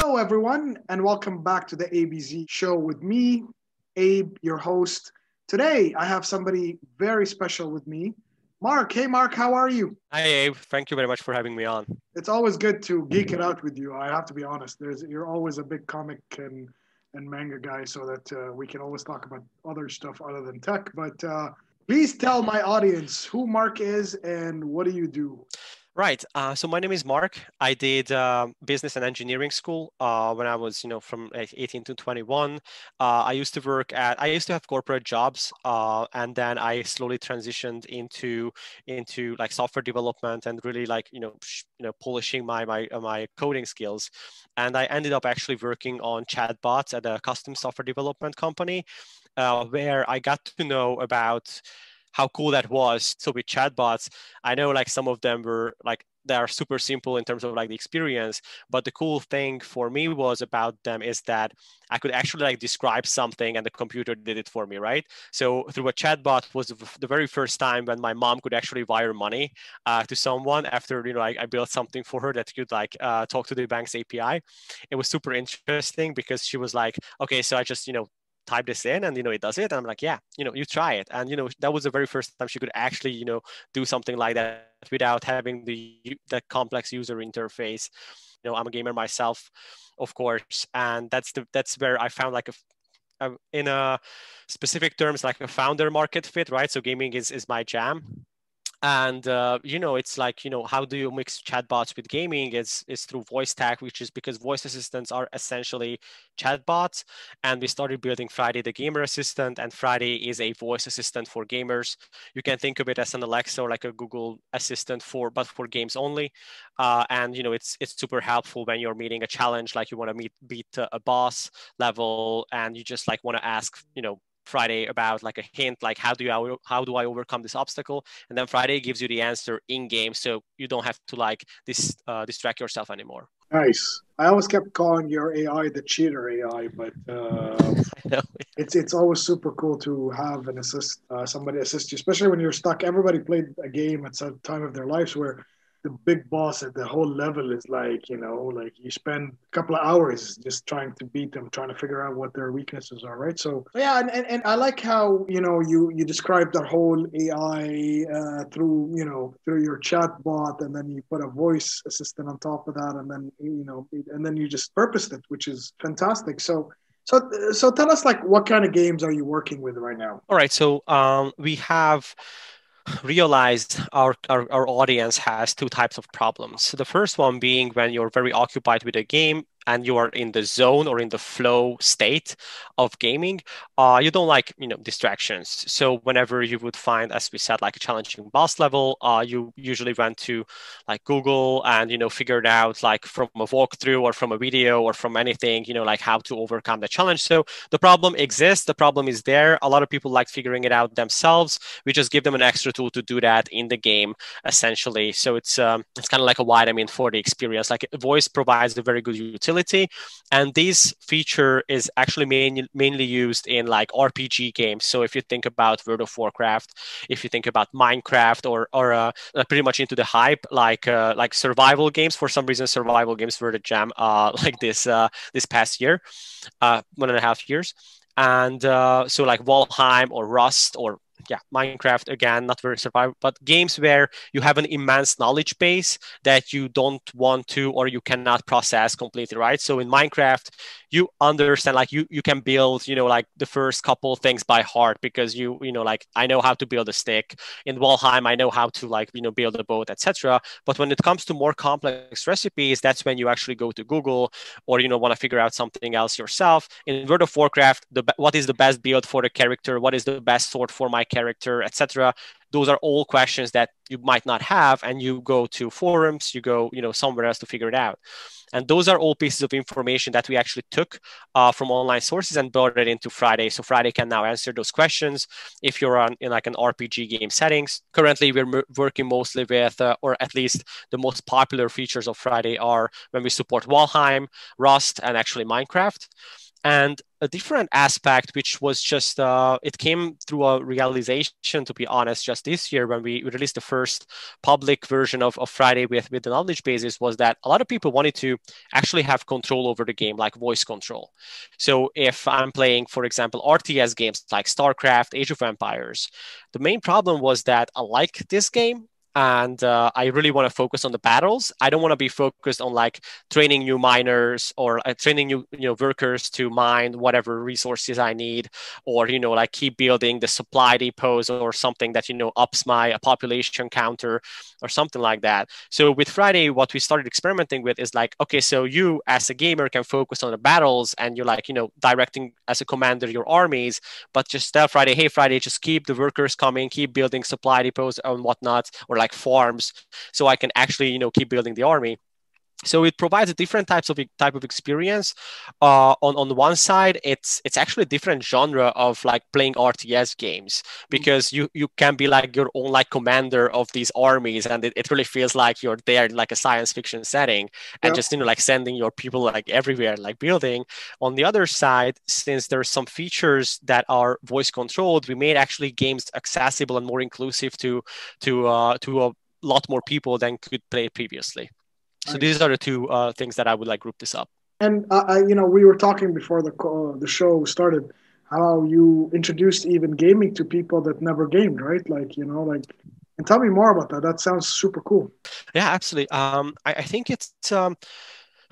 Hello, everyone, and welcome back to the Abez show with me, Abe, your host. Today, I have somebody very special with me, Mark. Hey, Mark, how are you? Hi, Abe. Thank you very much for having me on. It's always good to geek it out with you. I have to be honest. There's you're always a big comic and and manga guy, so that uh, we can always talk about other stuff other than tech. But uh, please tell my audience who Mark is and what do you do. Right. Uh, so my name is Mark. I did uh, business and engineering school uh, when I was, you know, from 18 to 21. Uh, I used to work at, I used to have corporate jobs, uh, and then I slowly transitioned into into like software development and really like, you know, you know, polishing my my uh, my coding skills. And I ended up actually working on chatbots at a custom software development company, where I got to know about how cool that was. So with chatbots, I know like some of them were like they are super simple in terms of like the experience but the cool thing for me was about them is that i could actually like describe something and the computer did it for me right so through a chatbot was the very first time when my mom could actually wire money uh, to someone after you know I, I, built something for her that could like uh, talk to the bank's api it was super interesting because she was like okay so i just you know type this in and you know it does it. And i'm like yeah you know you try it. And you know that was the very first time she could actually you know do something like that without having the the complex user interface. You know i'm a gamer myself of course. And that's the that's where i found like a, in a specific terms like a founder market fit right? So gaming is is my jam and uh, you know it's like you know how do you mix chatbots with gaming is is through voice tag which is because voice assistants are essentially chatbots. And we started building Fridai the gamer assistant and Fridai is a voice assistant for gamers. You can think of it as an alexa or like a google assistant for but for games only. Uh, and you know it's it's super helpful when you're meeting a challenge like you want to meet beat a boss level and you just like want to ask you know Fridai about like a hint, like how do you how do I overcome this obstacle, and then Fridai gives you the answer in game, so you don't have to like this uh, distract yourself anymore. Nice. I always kept calling your AI the cheater AI, but uh, it's it's always super cool to have an assist, uh, somebody assist you, especially when you're stuck. Everybody played a game at some time of their lives where the big boss at the whole level is like you know like you spend a couple of hours just trying to beat them trying to figure out what their weaknesses are right so yeah and, and, and i like how you know you you described the whole ai uh, through you know through your chat bot and then you put a voice assistant on top of that and then you know and then you just purposed it which is fantastic so so, so tell us, like, what kind of games are you working with right now? All right. So, um, we have realized our, our, our audience has two types of problems. the first one being when you're very occupied with a game and you are in the zone or in the flow state of gaming, uh, you don't like you know distractions. So whenever you would find, as we said, like a challenging boss level, uh, you usually went to like Google and you know figured out like from a walkthrough or from a video or from anything, you know, like how to overcome the challenge. So the problem exists, the problem is there. A lot of people like figuring it out themselves. We just give them an extra tool to do that in the game, essentially. So it's um, it's kind of like a vitamin for the experience. Like voice provides a very good utility and this feature is actually main, mainly used in like RPG games. So if you think about World of Warcraft, if you think about Minecraft, or or uh, uh, pretty much into the hype, like uh, like survival games. For some reason, survival games were the jam uh, like this uh, this past year, uh, one and a half years. And so like Valheim or Rust or yeah, Minecraft again, not very survival, but games where you have an immense knowledge base that you don't want to or you cannot process completely, right? So in Minecraft, you understand like you you can build you know like the first couple things by heart because you you know like i know how to build a stick. In valheim i know how to like you know build a boat etc but when it comes to more complex recipes that's when you actually go to google or you know want to figure out something else yourself. In world of warcraft the what is the best build for the character? What is the best sword for my character etc those are all questions that you might not have and you go to forums you go you know somewhere else to figure it out. And those are all pieces of information that we actually took uh, from online sources and brought it into Fridai. So Fridai can now answer those questions if you're on in like an rpg game settings. Currently we're m- working mostly with uh, or at least the most popular features of Fridai are when we support valheim rust and actually minecraft and a different aspect which was just uh, it came through a realization to be honest just this year when we released the first public version of, of Fridai with, with the knowledge bases was that a lot of people wanted to actually have control over the game like voice control. So if i'm playing for example rts games like starcraft age of empires the main problem was that i like this game and uh, I really want to focus on the battles. I don't want to be focused on like training new miners or uh, training new you know workers to mine whatever resources I need, or you know like keep building the supply depots or something that you know ups my population counter or something like that. So with Fridai, what we started experimenting with is like, okay, so you as a gamer can focus on the battles and you're like you know directing as a commander your armies, but just tell Fridai, hey Fridai, just keep the workers coming, keep building supply depots and whatnot, or like farms so i can actually you know keep building the army so it provides a different types of type of experience. Uh, on on one side it's it's actually a different genre of like playing rts games mm-hmm. because you you can be like your own like commander of these armies and it, it really feels like you're there in like a science fiction setting and just you know like sending your people like everywhere like building. On the other side since there's some features that are voice controlled we made actually games accessible and more inclusive to to uh, to a lot more people than could play previously so right. these are the two uh, things that I would like group this up. And uh, I, you know, we were talking before the uh, the show started how you introduced even gaming to people that never gamed, right? Like you know, like and tell me more about that. That sounds super cool. Yeah, absolutely. Um, I, I think it's um,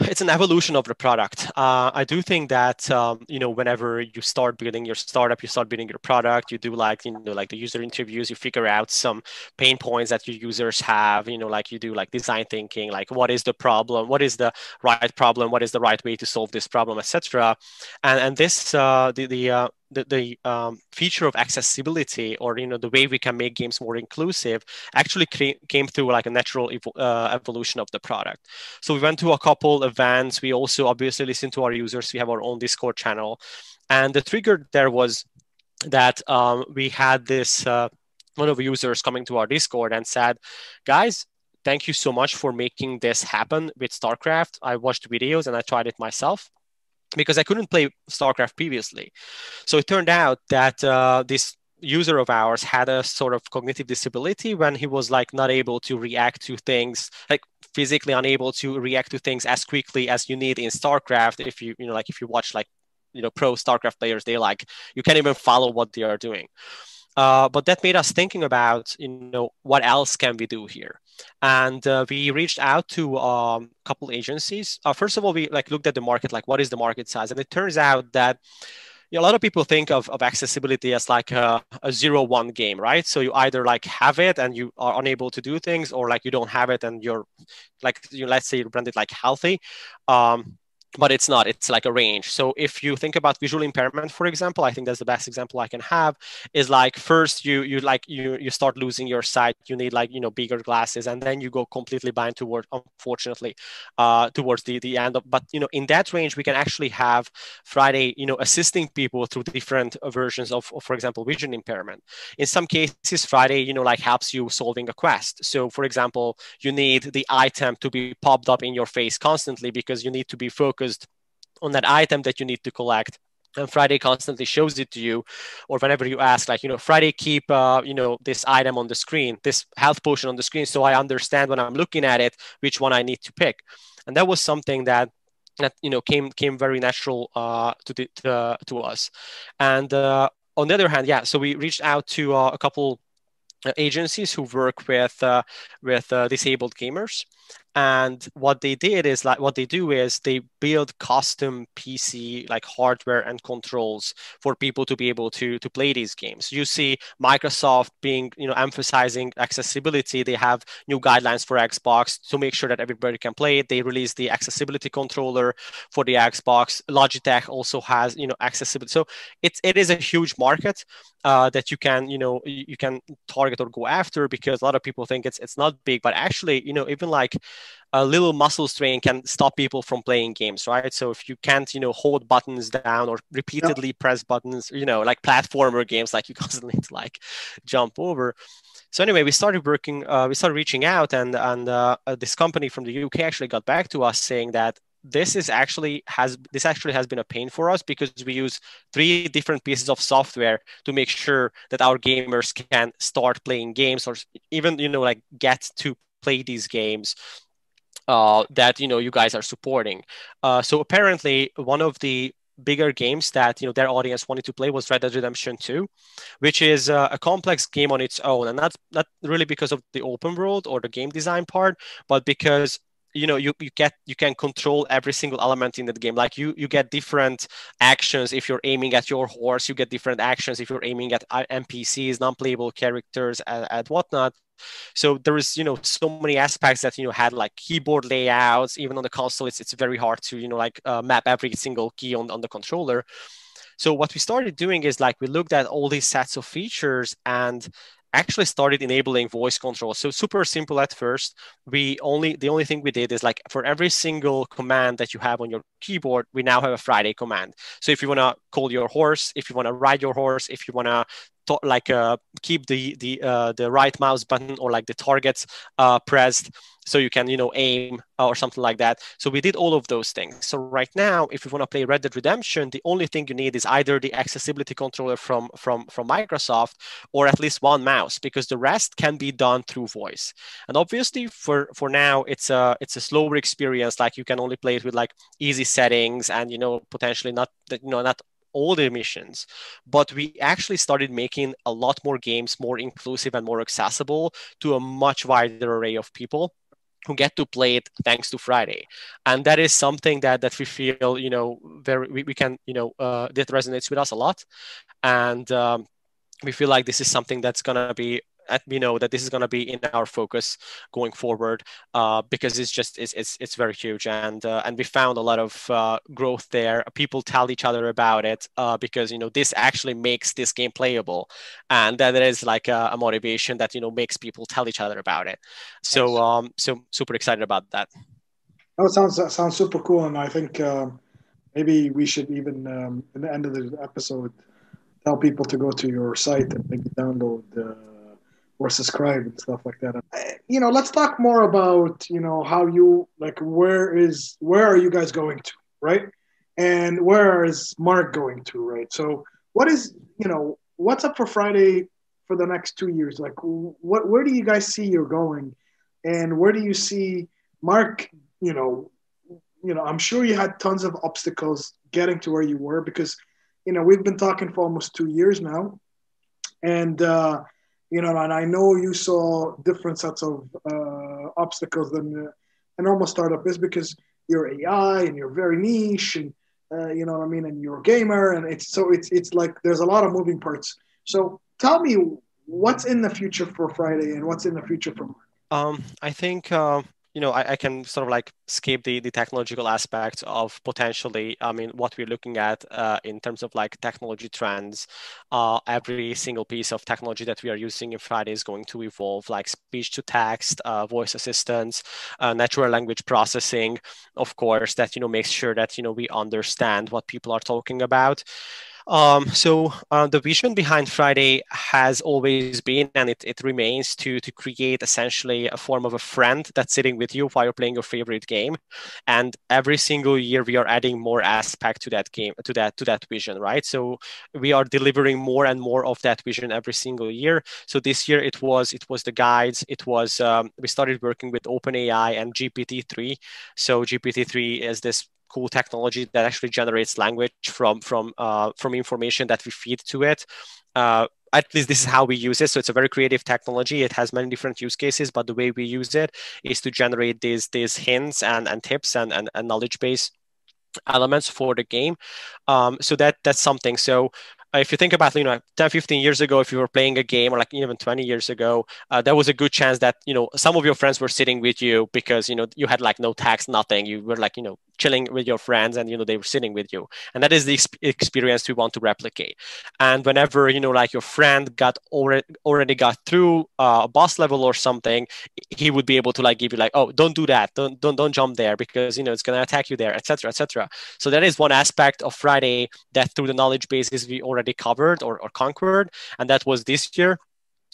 it's an evolution of the product. Uh, I do think that um, you know whenever you start building your startup, you start building your product, you do like you know like the user interviews, you figure out some pain points that your users have. You know, like you do like design thinking, like what is the problem, what is the right problem, what is the right way to solve this problem, etc. And and this uh, the the uh, the, the um, feature of accessibility or you know the way we can make games more inclusive actually cre- came through like a natural evo- uh, evolution of the product. So we went to a couple events. We also obviously listened to our users. We have our own discord channel. And the trigger there was that um, we had this uh, one of the users coming to our discord and said guys thank you so much for making this happen with starcraft. I watched videos and i tried it myself because I couldn't play StarCraft previously. So it turned out that uh, this user of ours had a sort of cognitive disability when he was like not able to react to things like physically unable to react to things as quickly as you need in starcraft if you you know like if you watch like you know pro starcraft players they like you can't even follow what they are doing uh, but that made us thinking about, you know, what else can we do here? And uh, we reached out to um, a couple agencies. Uh, first of all, we like looked at the market, like what is the market size? And it turns out that you know, a lot of people think of, of accessibility as like a, a zero one game, right? So you either like have it and you are unable to do things, or like you don't have it and you're like you let's say you brand it like healthy. Um, but it's not it's like a range. So if you think about visual impairment for example i think that's the best example i can have is like first you you like you you start losing your sight. You need like you know bigger glasses and then you go completely blind toward unfortunately uh towards the the end of but you know in that range we can actually have Fridai you know assisting people through different versions of, of for example vision impairment. In some cases Fridai you know like helps you solving a quest. So for example you need the item to be popped up in your face constantly because you need to be focused focused on that item that you need to collect and Fridai constantly shows it to you or whenever you ask like you know friday keep uh, you know this item on the screen this health potion on the screen so i understand when i'm looking at it which one i need to pick. And that was something that that you know came came very natural uh, to the to, to us. And uh, on the other hand yeah so we reached out to uh, a couple agencies who work with uh, with uh, disabled gamers and what they did is like what they do is they build custom pc like hardware and controls for people to be able to to play these games. You see microsoft being you know emphasizing accessibility. They have new guidelines for xbox to make sure that everybody can play it. They release the accessibility controller for the xbox. Logitech also has you know accessibility. So it's it is a huge market uh, that you can you know you can target or go after because a lot of people think it's it's not big. But actually you know even like a little muscle strain can stop people from playing games, right? So if you can't, you know, hold buttons down or repeatedly press buttons, you know, like platformer games, like you constantly need to like jump over. So anyway, we started working, uh, we started reaching out, and and uh this company from the UK actually got back to us saying that this is actually has this actually has been a pain for us because we use three different pieces of software to make sure that our gamers can start playing games or even you know like get to play these games uh, that you know you guys are supporting. Uh, so apparently, one of the bigger games that you know their audience wanted to play was Red Dead Redemption 2, which is uh, a complex game on its own, and that's not really because of the open world or the game design part, but because you know you, you get you can control every single element in the game. Like you you get different actions if you're aiming at your horse. You get different actions if you're aiming at uh, npcs non-playable characters and, and whatnot so there is you know so many aspects that you know had like keyboard layouts even on the console it's, it's very hard to you know like uh, map every single key on, on the controller so what we started doing is like we looked at all these sets of features and actually started enabling voice control. So super simple at first. We only the only thing we did is like for every single command that you have on your keyboard, we now have a Fridai command. So if you want to call your horse, if you want to ride your horse, if you want to to, like uh, keep the the uh, the right mouse button or like the targets uh, pressed so you can you know aim or something like that. So we did all of those things. So right now if you want to play red dead redemption the only thing you need is either the accessibility controller from from from microsoft or at least one mouse because the rest can be done through voice. And obviously for for now it's a it's a slower experience. Like you can only play it with like easy settings and you know potentially not you know not all the missions, but we actually started making a lot more games more inclusive and more accessible to a much wider array of people who get to play it thanks to Fridai, and that is something that that we feel you know very we, we can you know uh, that resonates with us a lot, and um, we feel like this is something that's gonna be we know that this is going to be in our focus going forward uh, because it's just it's, it's, it's very huge. And uh, and we found a lot of uh, growth there. People tell each other about it uh, because you know this actually makes this game playable. And that is like a, a, motivation that you know makes people tell each other about it. So um so super excited about that. Oh it sounds that sounds super cool. And i think um, maybe we should even um, in the end of the episode tell people to go to your site and maybe download the or subscribe and stuff like that. You know, let's talk more about you know how you like where is where are you guys going to, right? And where is Mark going to, right? So what is you know what's up for Fridai for the next two years? Like, what where do you guys see you're going, and where do you see Mark? You know, you know, I'm sure you had tons of obstacles getting to where you were because you know we've been talking for almost two years now, and. uh you know, and I know you saw different sets of uh, obstacles than a normal startup is because you're AI and you're very niche and uh, you know what I mean, and you're a gamer, and it's so it's it's like there's a lot of moving parts. So tell me what's in the future for Fridai and what's in the future for. Um, I think uh, you know, I, I, can sort of like skip the, the technological aspects of potentially, I mean, what we're looking at uh, in terms of like technology trends. Uh, every single piece of technology that we are using in Fridai is going to evolve, like speech to text, uh, voice assistants, uh, natural language processing, of course, that, you know, makes sure that, you know, we understand what people are talking about. Um, so uh, the vision behind Fridai has always been, and it, it remains, to to create essentially a form of a friend that's sitting with you while you're playing your favorite game. And every single year we are adding more aspect to that game, to that to that vision, right? So we are delivering more and more of that vision every single year. So this year it was it was the guides. It was um, we started working with OpenAI and GPT-3. So GPT-3 is this cool technology that actually generates language from from uh, from information that we feed to it. Uh, at least this is how we use it. So it's a very creative technology. It has many different use cases, but the way we use it is to generate these these hints and, and tips and, and, and knowledge base elements for the game. Um, so that that's something. So if you think about you know 10 15 years ago if you were playing a game or like even 20 years ago uh, there was a good chance that you know some of your friends were sitting with you because you know you had like no tax nothing you were like you know chilling with your friends and you know they were sitting with you. And that is the experience we want to replicate. And whenever you know like your friend got already already got through uh, a boss level or something he would be able to like give you like oh don't do that. Don't don't don't jump there because you know it's going to attack you there etc etc so that is one aspect of Fridai that through the knowledge bases we already covered or, or conquered. And that was this year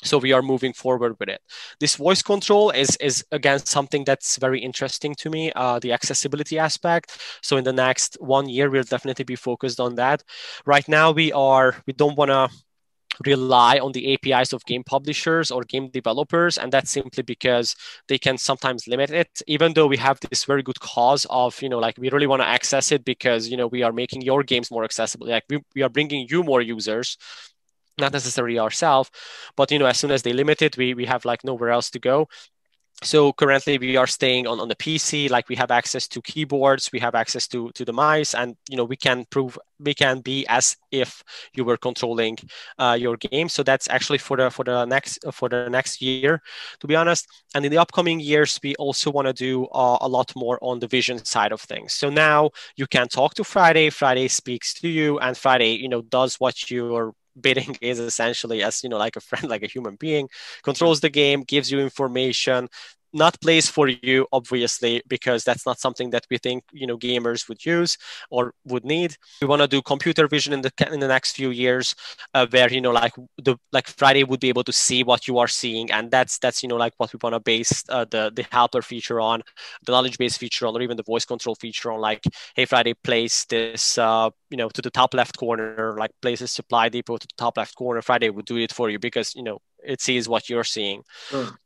so we are moving forward with it. This voice control is is again something that's very interesting to me uh, the accessibility aspect. So in the next one year we'll definitely be focused on that. Right now we are we don't want to rely on the apis of game publishers or game developers and that's simply because they can sometimes limit it. Even though we have this very good cause of you know like we really want to access it because you know we are making your games more accessible. Like we, we are bringing you more users not necessarily ourselves but you know as soon as they limit it we, we have like nowhere else to go. So currently we are staying on, on the pc like we have access to keyboards we have access to to the mice and you know we can prove we can be as if you were controlling uh, your game. So that's actually for the for the next for the next year to be honest. And in the upcoming years we also want to do uh, a lot more on the vision side of things. So now you can talk to Fridai Fridai speaks to you and Fridai you know does what you're bidding is essentially as you know like a friend like a human being controls the game gives you information not plays for you obviously because that's not something that we think you know gamers would use or would need. We want to do computer vision in the in the next few years uh, where you know like the like Fridai would be able to see what you are seeing and that's that's you know like what we want to base uh, the the helper feature on the knowledge base feature on or even the voice control feature on like hey Fridai place this uh, you know to the top left corner like places supply depot to the top left corner. Fridai would do it for you because you know it sees what you're seeing. Mm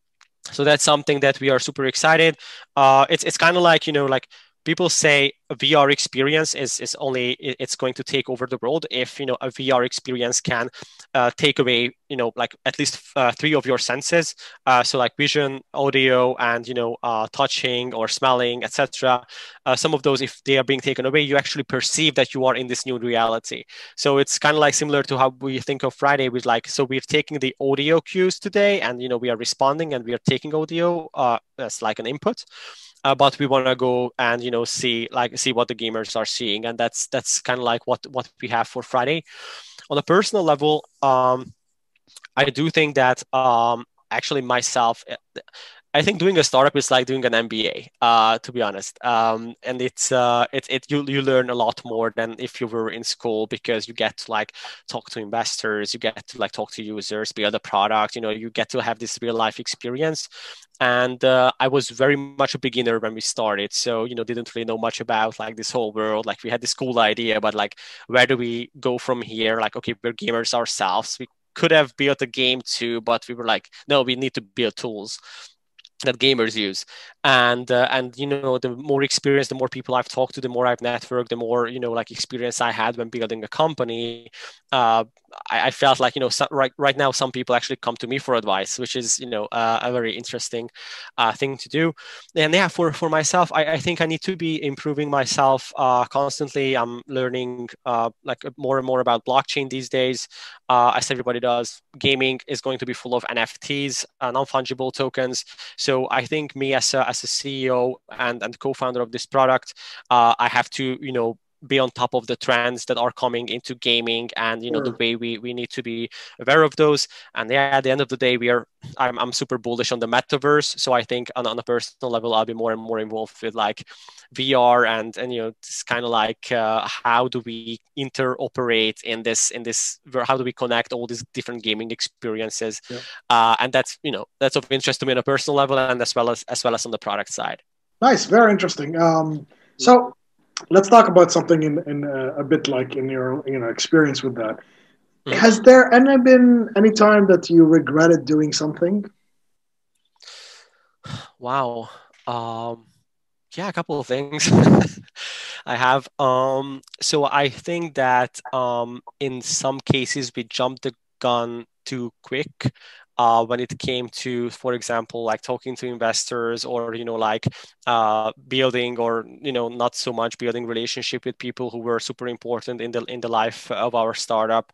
so that's something that we are super excited. Uh, it's, it's kind of like you know like people say a VR experience is, is only it's going to take over the world if you know a VR experience can uh, take away you know like at least uh, three of your senses uh, so like vision audio and you know uh, touching or smelling etc uh, some of those if they are being taken away you actually perceive that you are in this new reality. So it's kind of like similar to how we think of Fridai with like so we're taking the audio cues today and you know we are responding and we are taking audio uh, as like an input uh, but we want to go and you know see like see what the gamers are seeing and that's that's kind of like what what we have for Fridai on a personal level um i do think that um actually myself I think doing a startup is like doing an MBA, uh, to be honest. Um, and it's uh, it, it you you learn a lot more than if you were in school because you get to like talk to investors, you get to like talk to users, build a product. You know, you get to have this real life experience. And uh, I was very much a beginner when we started, so you know didn't really know much about like this whole world. Like we had this cool idea, but like where do we go from here? Like okay, we're gamers ourselves. We could have built a game too, but we were like, no, we need to build tools that gamers use and uh, and you know the more experience the more people i've talked to the more i've networked the more you know like experience i had when building a company uh, I, I, felt like you know so, right right now some people actually come to me for advice which is you know uh, a very interesting uh, thing to do. And yeah for for myself i, I think i need to be improving myself uh, constantly. I'm learning uh, like more and more about blockchain these days. As everybody does gaming is going to be full of nfts non-fungible tokens. So I think me as a, as a CEO and, and co-founder of this product, uh, I have to, you know, be on top of the trends that are coming into gaming and you know sure. the way we, we need to be aware of those. And yeah at the end of the day we are I'm, I'm super bullish on the metaverse. So i think on, on a personal level i'll be more and more involved with like vr and and you know it's kind of like uh, how do we interoperate in this in this how do we connect all these different gaming experiences? Yeah. uh, and that's you know that's of interest to me on a personal level and as well as as well as on the product side. Nice. Very interesting. Um, so let's talk about something in, in uh, a bit like in your you know experience with that. Mm-hmm. Has there any been any time that you regretted doing something? Wow. Um, yeah, a couple of things. I have. Um, so I think that um, in some cases we jumped the gun too quick uh, when it came to, for example, like talking to investors or, you know, like uh, building or, you know, not so much building relationship with people who were super important in the, in the life of our startup.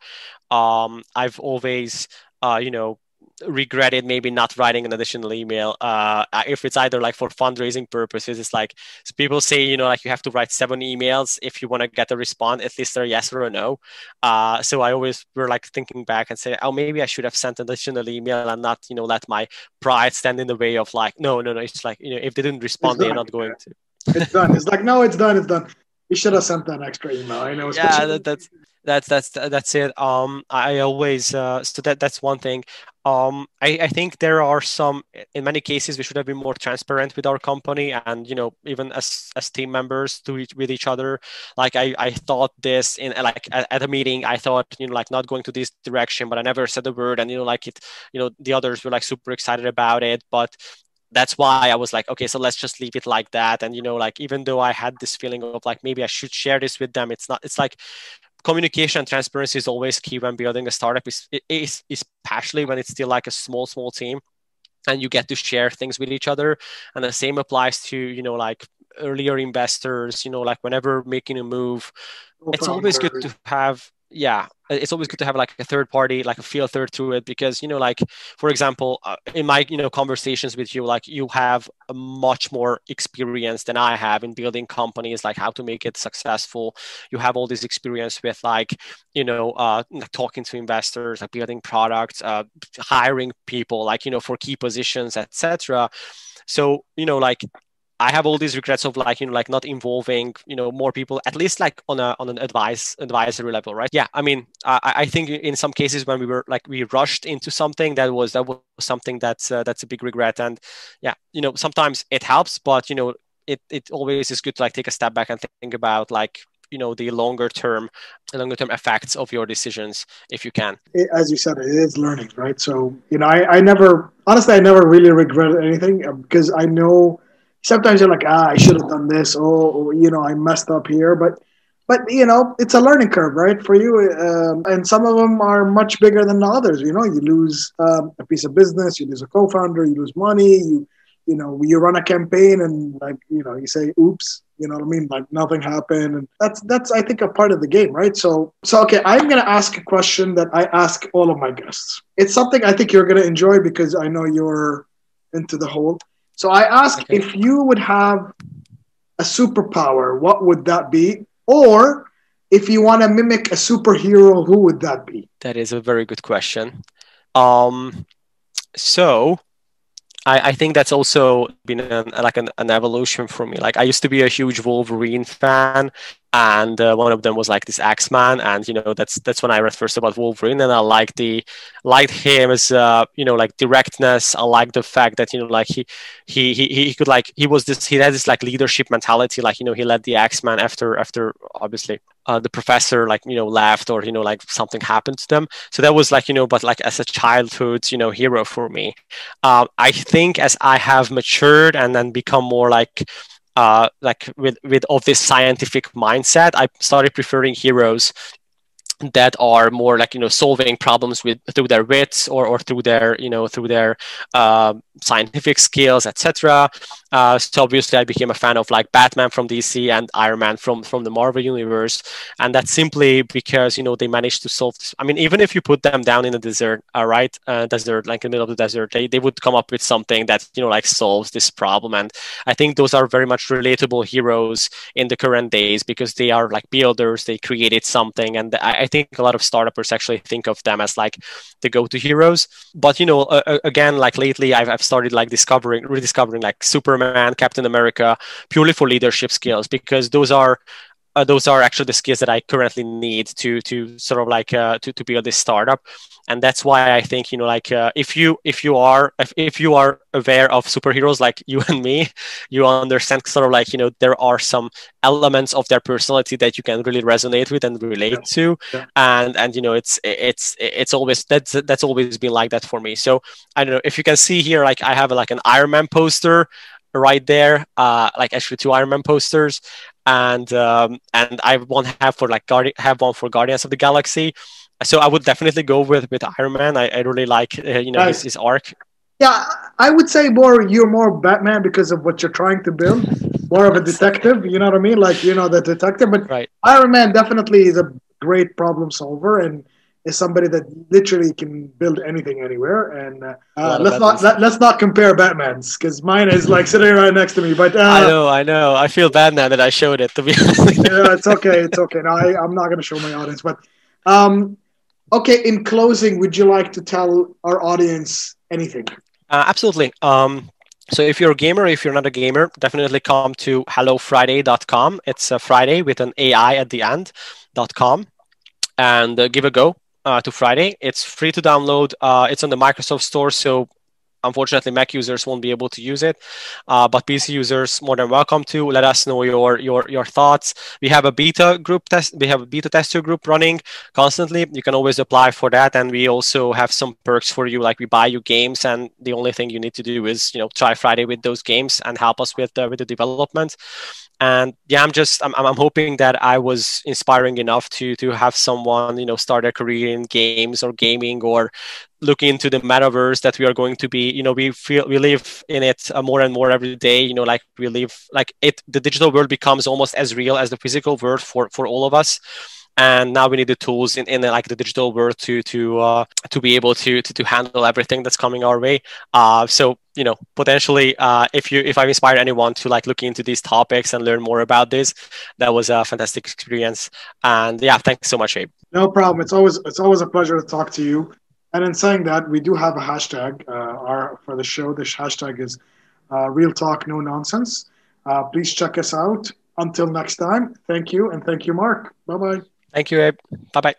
Um, I've always, uh, you know, regretted maybe not writing an additional email uh, if it's either like for fundraising purposes it's like people say you know like you have to write seven emails if you want to get a response at least a yes or a no. Uh, so i always were like thinking back and say oh maybe i should have sent an additional email and not you know let my pride stand in the way of like no no no it's like you know if they didn't respond they're not going to. It's done. It's like no it's done it's done you should have sent that extra email. I know yeah that, that's that's that's that's it. Um i always uh so that that's one thing. Um I, I think there are some in many cases we should have been more transparent with our company and you know even as as team members to each, with each other. Like i i thought this in like at, at, a meeting i thought you know like not going to this direction but i never said a word. And you know like it you know the others were like super excited about it. But that's why I was like, okay, so let's just leave it like that. And you know, like even though I had this feeling of like maybe I should share this with them, it's not. It's like communication and transparency is always key when building a startup. Is is especially when it's still like a small small team, and you get to share things with each other. And the same applies to you know like earlier investors. You know, like whenever making a move, it's always good to have yeah it's always good to have like a third party like a filter to it because you know like for example uh, in my you know conversations with you like you have much more experience than i have in building companies like how to make it successful. You have all this experience with like you know uh, like talking to investors like building products uh, hiring people like you know for key positions etc so you know like I have all these regrets of like you know like not involving you know more people at least like on a on an advice advisory level right? Yeah I mean I, I think in some cases when we were like we rushed into something that was that was something that's uh, that's a big regret. And yeah you know sometimes it helps but you know it it always is good to like take a step back and think about like you know the longer term longer term effects of your decisions if you can. As you said it is learning right? So you know i, I never honestly i never really regretted anything because i know sometimes you're like, ah, I should have done this. Oh, you know, I messed up here. But, but you know, it's a learning curve, right, for you. Um, and some of them are much bigger than others. You know, you lose um, a piece of business, you lose a co-founder, you lose money. You, you know, you run a campaign and like, you know, you say, oops. You know what I mean? Like nothing happened, and that's that's I think a part of the game, right? So so okay, I'm gonna ask a question that I ask all of my guests. It's something I think you're gonna enjoy because I know you're into the whole so I ask okay. if you would have a superpower, what would that be? Or if you want to mimic a superhero, who would that be? That is a very good question. Um, so I, I think that's also been an, like an, an evolution for me. Like I used to be a huge Wolverine fan, and uh, one of them was like this X-Man, and you know that's that's when I read first about Wolverine, and I liked the liked him as uh, you know like directness. I liked the fact that you know like he he he he could like he was this he had this like leadership mentality, like you know he led the X-Man after after obviously uh, the professor like you know left or you know like something happened to them. So that was like you know but like as a childhood you know hero for me. Um, i think as i have matured and then become more like uh, like with with of this scientific mindset i started preferring heroes that are more like you know solving problems with through their wits or, or through their you know through their uh, scientific skills etc uh, so obviously i became a fan of like batman from dc and iron man from from the marvel universe. And that's simply because you know they managed to solve this i mean even if you put them down in a desert all right uh, desert like in the middle of the desert they, they would come up with something that you know like solves this problem. And i think those are very much relatable heroes in the current days because they are like builders they created something. And i, I think a lot of startups actually think of them as like the go-to heroes. But you know, again, like lately, I've, I've started like discovering, rediscovering like Superman, Captain America, purely for leadership skills because those are uh, those are actually the skills that I currently need to to sort of like uh, to to build this startup, and that's why I think you know like uh, if you if you are if, if you are aware of superheroes like you and me, you understand sort of like you know there are some elements of their personality that you can really resonate with and relate yeah. to, yeah. and and you know it's it's it's always that's that's always been like that for me. So I don't know if you can see here like I have like an Iron Man poster right there, uh, like actually two Iron Man posters, and um, and I one have for like Guardi- have one for Guardians of the Galaxy. So I would definitely go with with Iron Man. I, I really like uh, you know nice. his, his arc. Yeah, I would say more you're more Batman because of what you're trying to build. More of a detective, you know what I mean? Like you know the detective, but right. Iron Man definitely is a great problem solver and is somebody that literally can build anything anywhere. And uh, uh, let's not let, us not compare Batman's because mine is like sitting right next to me. But uh, I know, I know. I feel bad now that I showed it. To be honest, yeah, it's okay. It's okay. No, I, am not going to show my audience. But um, okay. In closing, would you like to tell our audience anything? Uh, absolutely. Um, so if you're a gamer, if you're not a gamer, definitely come to hellofridai.com. It's a Friday with an AI at the end. .com and uh, give a go uh, to Fridai. It's free to download. Uh, it's on the Microsoft Store, so unfortunately mac users won't be able to use it. Uh, but pc users more than welcome to. Let us know your your your thoughts. We have a beta group test we have a beta tester group running constantly. You can always apply for that and we also have some perks for you. Like we buy you games and the only thing you need to do is you know try Fridai with those games and help us with the, with the development and yeah i'm just I'm, I'm hoping that i was inspiring enough to to have someone you know start a career in games or gaming or look into the metaverse that we are going to be you know we feel we live in it uh, more and more every day you know like we live like it the digital world becomes almost as real as the physical world for for all of us and now we need the tools in, in the, like the digital world to to uh, to be able to, to to handle everything that's coming our way. Uh, so you know potentially uh, if you if i've inspired anyone to like look into these topics and learn more about this that was a fantastic experience. And yeah thanks so much abe. No problem. It's always it's always a pleasure to talk to you. And in saying that we do have a hashtag uh, our for the show. This hashtag is uh, real talk no nonsense. Uh, please check us out. Until next time thank you and thank you mark. Bye bye Thank you, Abe. Bye bye.